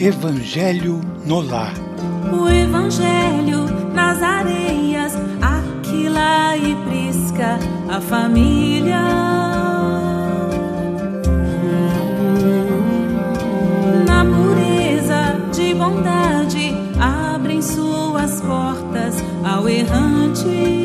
Evangelho no Lar. O Evangelho nas areias, Aquila e Prisca, a família. Na pureza de bondade, abrem suas portas ao errante.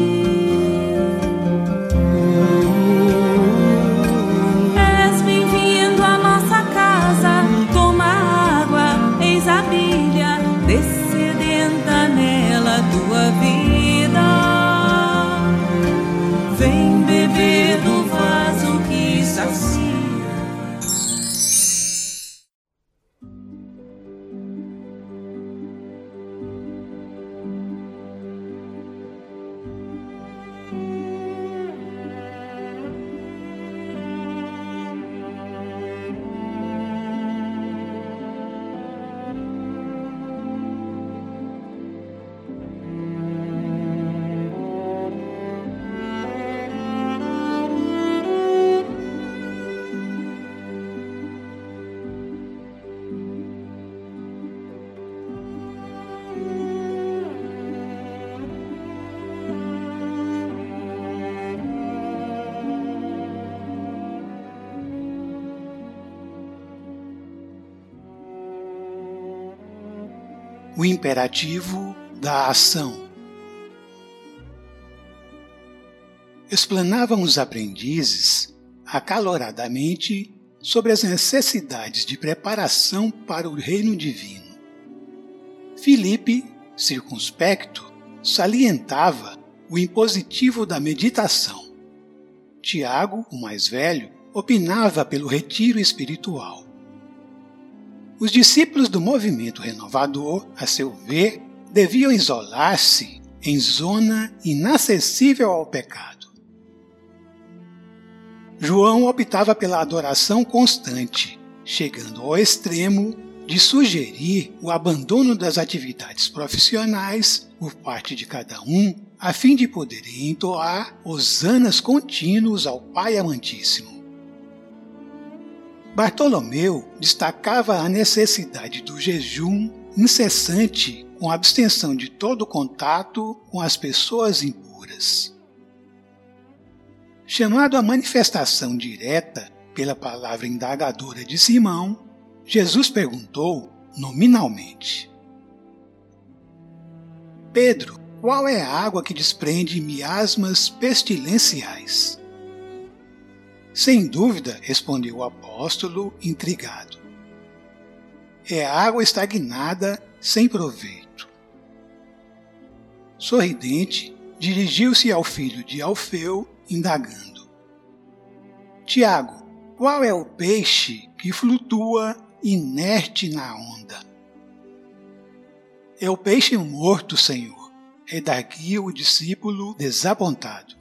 O imperativo da ação. Explanavam os aprendizes acaloradamente sobre as necessidades de preparação para o reino divino. Filipe, circunspecto, salientava o impositivo da meditação. Tiago, o mais velho, opinava pelo retiro espiritual. Os discípulos do movimento renovador, a seu ver, deviam isolar-se em zona inacessível ao pecado. João optava pela adoração constante, chegando ao extremo de sugerir o abandono das atividades profissionais por parte de cada um, a fim de poderem entoar hosanas contínuos ao Pai Amantíssimo. Bartolomeu destacava a necessidade do jejum incessante com abstenção de todo contato com as pessoas impuras. Chamado à manifestação direta pela palavra indagadora de Simão, Jesus perguntou nominalmente: Pedro, qual é a água que desprende miasmas pestilenciais? Sem dúvida, respondeu o apóstolo, intrigado. É água estagnada sem proveito. Sorridente, dirigiu-se ao filho de Alfeu, indagando: Tiago, qual é o peixe que flutua inerte na onda? É o peixe morto, Senhor, redarguiu o discípulo desapontado.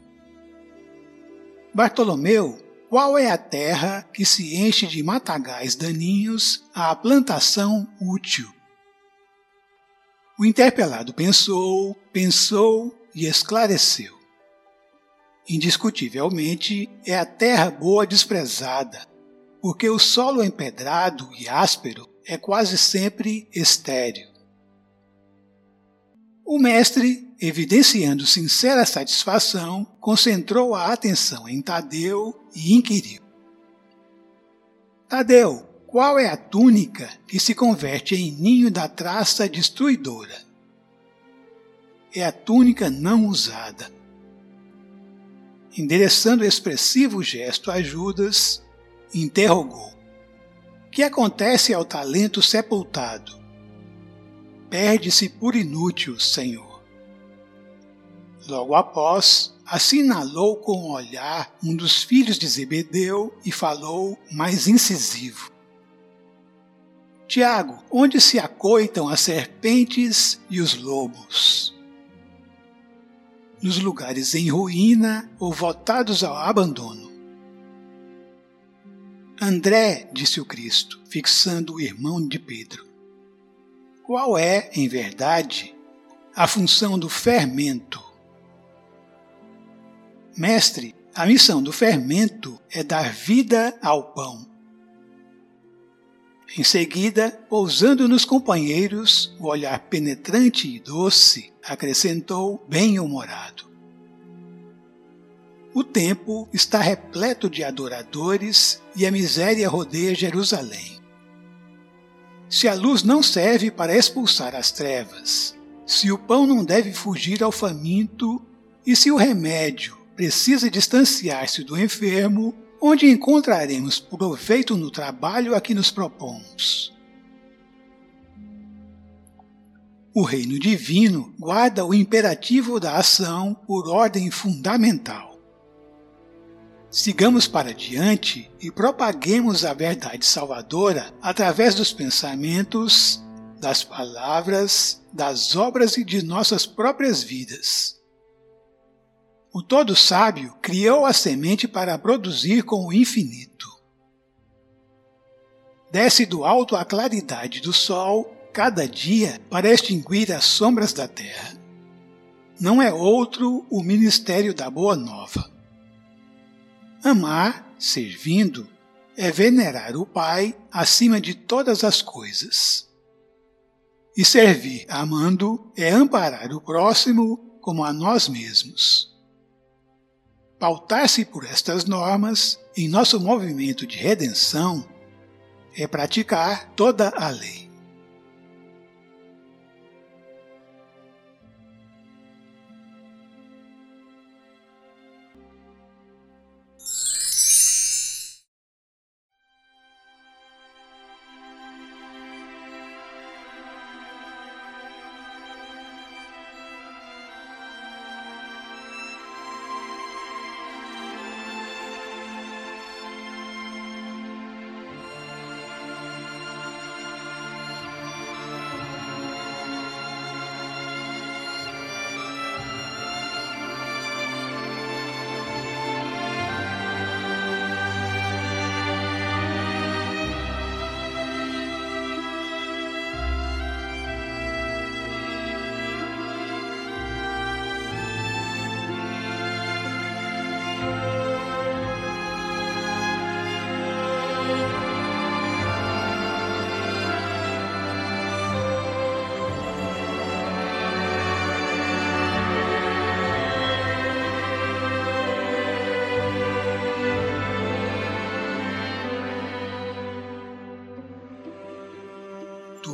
Bartolomeu qual é a terra que se enche de matagais daninhos à plantação útil? O interpelado pensou, pensou e esclareceu. Indiscutivelmente é a terra boa desprezada, porque o solo empedrado e áspero é quase sempre estéril. O mestre, evidenciando sincera satisfação, concentrou a atenção em Tadeu e inquiriu: Tadeu, qual é a túnica que se converte em ninho da traça destruidora? É a túnica não usada. Endereçando expressivo gesto a Judas, interrogou: Que acontece ao talento sepultado? Perde-se por inútil, Senhor. Logo após, assinalou com o olhar um dos filhos de Zebedeu e falou mais incisivo. Tiago, onde se acoitam as serpentes e os lobos? Nos lugares em ruína ou voltados ao abandono. André, disse o Cristo, fixando o irmão de Pedro. Qual é, em verdade, a função do fermento? Mestre, a missão do fermento é dar vida ao pão. Em seguida, pousando nos companheiros, o olhar penetrante e doce, acrescentou bem-humorado. O templo está repleto de adoradores e a miséria rodeia Jerusalém. Se a luz não serve para expulsar as trevas, se o pão não deve fugir ao faminto e se o remédio precisa distanciar-se do enfermo, onde encontraremos proveito no trabalho a que nos propomos. O reino divino guarda o imperativo da ação por ordem fundamental. Sigamos para diante e propaguemos a verdade salvadora através dos pensamentos, das palavras, das obras e de nossas próprias vidas. O Todo Sábio criou a semente para produzir com o infinito. Desce do alto a claridade do sol cada dia para extinguir as sombras da terra. Não é outro o ministério da Boa Nova. Amar, servindo, é venerar o Pai acima de todas as coisas. E servir, amando, é amparar o próximo como a nós mesmos. Pautar-se por estas normas em nosso movimento de redenção é praticar toda a lei.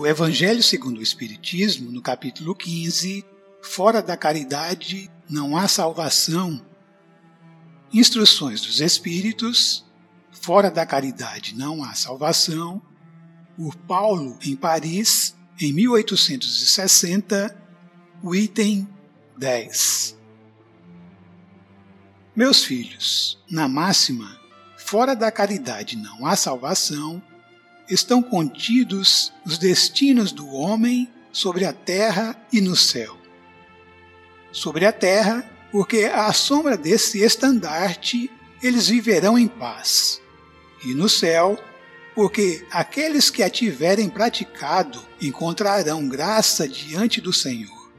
Evangelho segundo o Espiritismo, no capítulo 15, Fora da caridade não há salvação. Instruções dos Espíritos, Fora da caridade não há salvação, por Paulo em Paris, em 1860, o item 10. Meus filhos, na máxima, fora da caridade não há salvação, estão contidos os destinos do homem sobre a terra e no céu. Sobre a terra, porque à sombra desse estandarte eles viverão em paz. E no céu, porque aqueles que a tiverem praticado encontrarão graça diante do Senhor.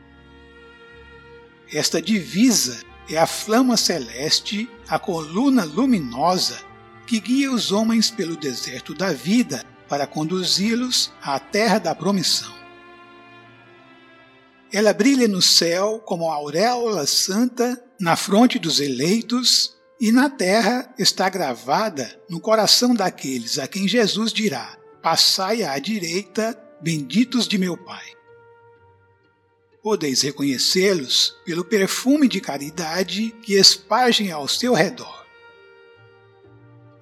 Esta divisa é a flama celeste, a coluna luminosa que guia os homens pelo deserto da vida para conduzi-los à terra da promissão. Ela brilha no céu como a auréola santa na fronte dos eleitos, e na terra está gravada no coração daqueles a quem Jesus dirá: Passai à direita, benditos de meu Pai. Podeis reconhecê-los pelo perfume de caridade que espargem ao seu redor.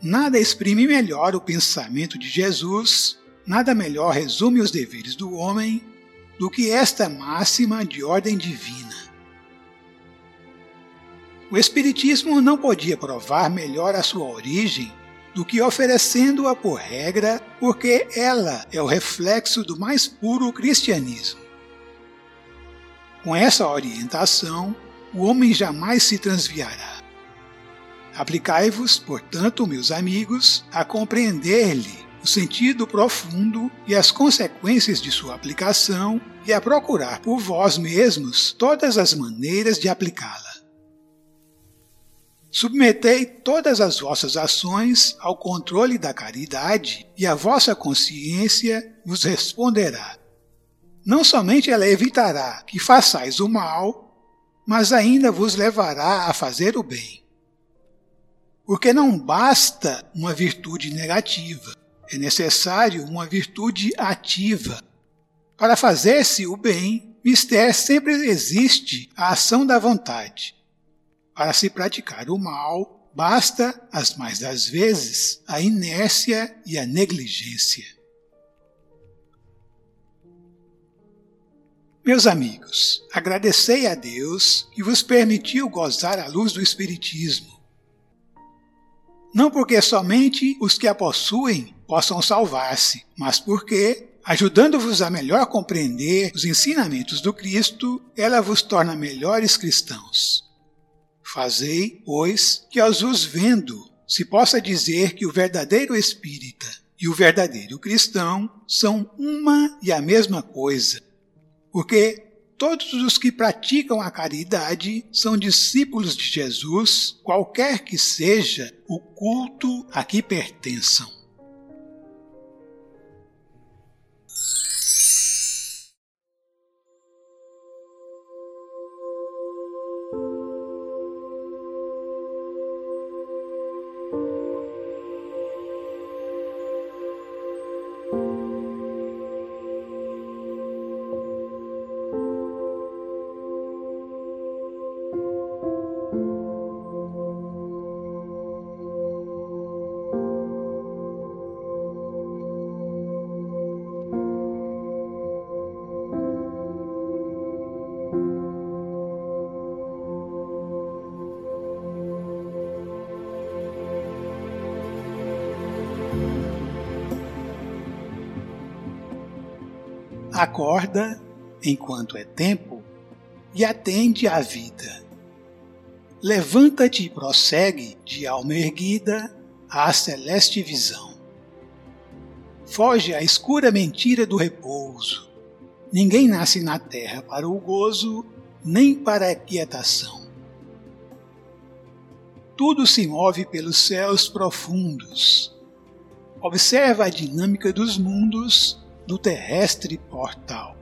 Nada exprime melhor o pensamento de Jesus, nada melhor resume os deveres do homem do que esta máxima de ordem divina. O Espiritismo não podia provar melhor a sua origem do que oferecendo-a por regra, porque ela é o reflexo do mais puro cristianismo. Com essa orientação, o homem jamais se transviará. Aplicai-vos, portanto, meus amigos, a compreender-lhe o sentido profundo e as consequências de sua aplicação e a procurar por vós mesmos todas as maneiras de aplicá-la. Submetei todas as vossas ações ao controle da caridade, e a vossa consciência vos responderá. Não somente ela evitará que façais o mal, mas ainda vos levará a fazer o bem. Porque não basta uma virtude negativa, é necessário uma virtude ativa. Para fazer-se o bem, mister sempre existe a ação da vontade. Para se praticar o mal, basta, as mais das vezes, a inércia e a negligência. Meus amigos, agradecei a Deus que vos permitiu gozar a luz do Espiritismo. Não porque somente os que a possuem possam salvar-se, mas porque, ajudando-vos a melhor compreender os ensinamentos do Cristo, ela vos torna melhores cristãos. Fazei, pois, que aos vos vendo se possa dizer que o verdadeiro espírita e o verdadeiro cristão são uma e a mesma coisa, porque todos os que praticam a caridade são discípulos de Jesus, qualquer que seja o culto a que pertençam. Acorda enquanto é tempo e atende à vida. Levanta-te e prossegue de alma erguida à celeste visão. Foge à escura mentira do repouso. Ninguém nasce na terra para o gozo, nem para a quietação. Tudo se move pelos céus profundos. Observa a dinâmica dos mundos do terrestre portal.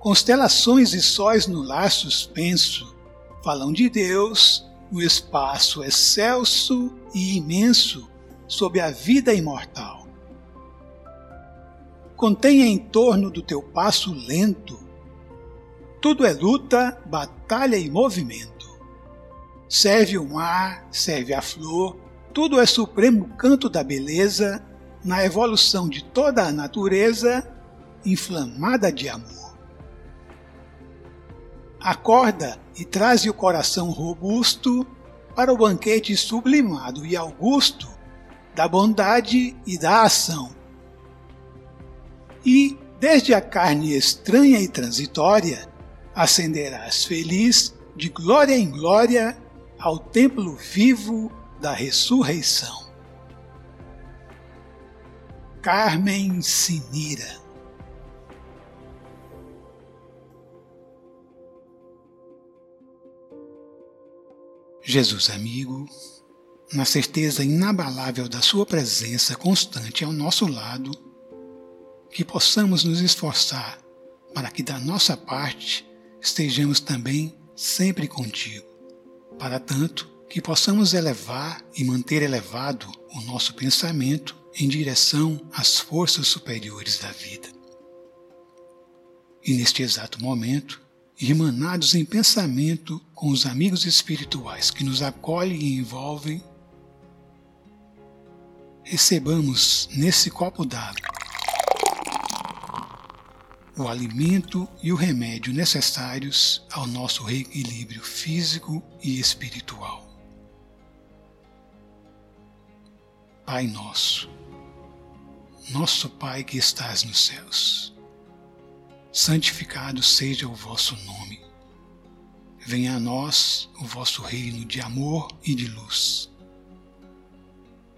Constelações e sóis no lar suspenso falam de Deus no espaço excelso e imenso sob a vida imortal. Contenha em torno do teu passo lento. Tudo é luta, batalha e movimento. Serve o mar, serve a flor, tudo é supremo canto da beleza na evolução de toda a natureza inflamada de amor. Acorda e traze o coração robusto para o banquete sublimado e augusto da bondade e da ação. E, desde a carne estranha e transitória, ascenderás feliz de glória em glória ao templo vivo da ressurreição. Carmen Sinira. Jesus amigo, na certeza inabalável da Sua presença constante ao nosso lado, que possamos nos esforçar para que da nossa parte estejamos também sempre contigo. Para tanto, que possamos elevar e manter elevado o nosso pensamento em direção às forças superiores da vida. E neste exato momento, irmanados em pensamento com os amigos espirituais que nos acolhem e envolvem, recebamos nesse copo d'água o alimento e o remédio necessários ao nosso reequilíbrio físico e espiritual. Pai nosso, nosso Pai que estás nos céus, santificado seja o vosso nome. Venha a nós o vosso reino de amor e de luz.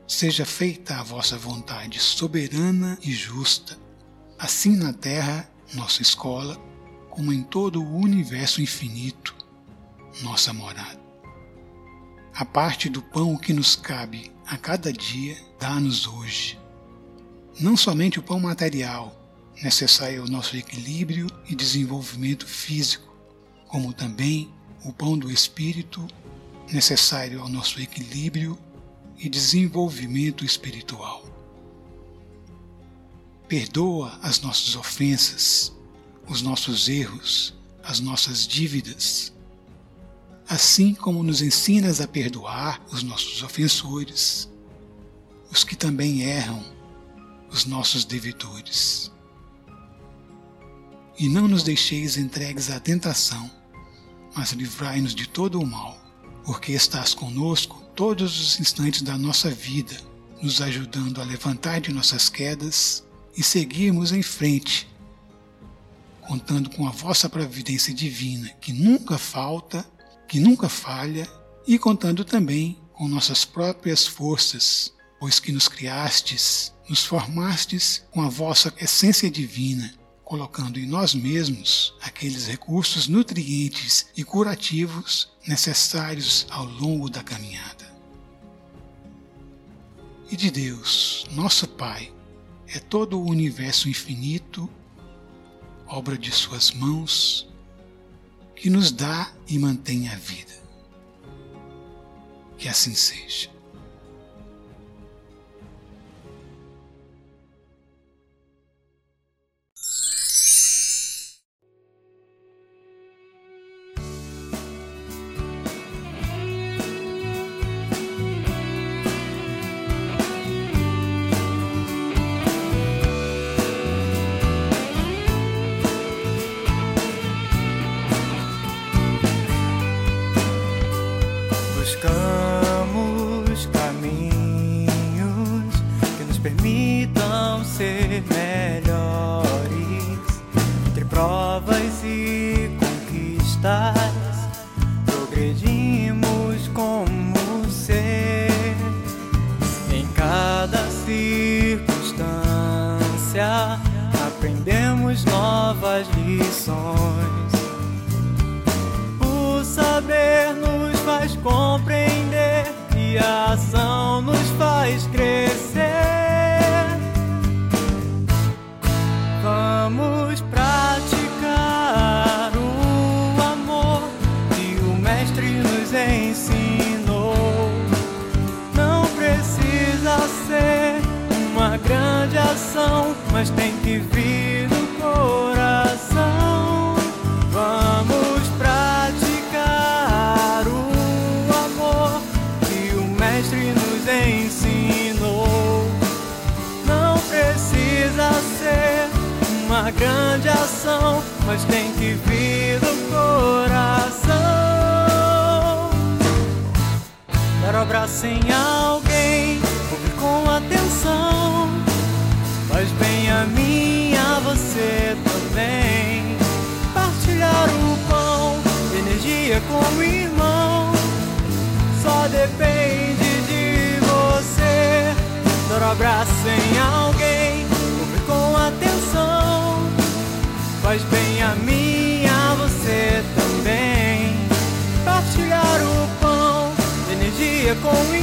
Seja feita a vossa vontade soberana e justa, assim na terra, nossa escola, como em todo o universo infinito, nossa morada. A parte do pão que nos cabe a cada dia, dá-nos hoje. Não somente o pão material, necessário ao nosso equilíbrio e desenvolvimento físico, como também o pão do espírito, necessário ao nosso equilíbrio e desenvolvimento espiritual. Perdoa as nossas ofensas, os nossos erros, as nossas dívidas, assim como nos ensinas a perdoar os nossos ofensores, os que também erram, os nossos devedores. E não nos deixeis entregues à tentação, mas livrai-nos de todo o mal, porque estás conosco todos os instantes da nossa vida, nos ajudando a levantar de nossas quedas e seguirmos em frente, contando com a vossa providência divina, que nunca falta, que nunca falha, e contando também com nossas próprias forças, pois que nos criastes, nos formastes com a vossa essência divina, colocando em nós mesmos aqueles recursos nutrientes e curativos necessários ao longo da caminhada e de Deus, nosso Pai, é todo o universo infinito, obra de Suas mãos, que nos dá e mantém a vida. Que assim seja. permitam ser melhores entre provas e conquistas. Progredimos como ser em cada circunstância. Aprendemos novas lições. O saber nos faz compreender que a mas tem que vir do coração. Vamos praticar o amor que o Mestre nos ensinou. Não precisa ser uma grande ação, mas tem que vir Dar o abraço em alguém, ouvir com atenção Faz bem a mim, a você também. Partilhar o pão, energia com o irmão. Só depende de você. Dar um abraço em alguém, ouvir com atenção. Faz bem a mim, a você também. Partilhar o pão, energia com o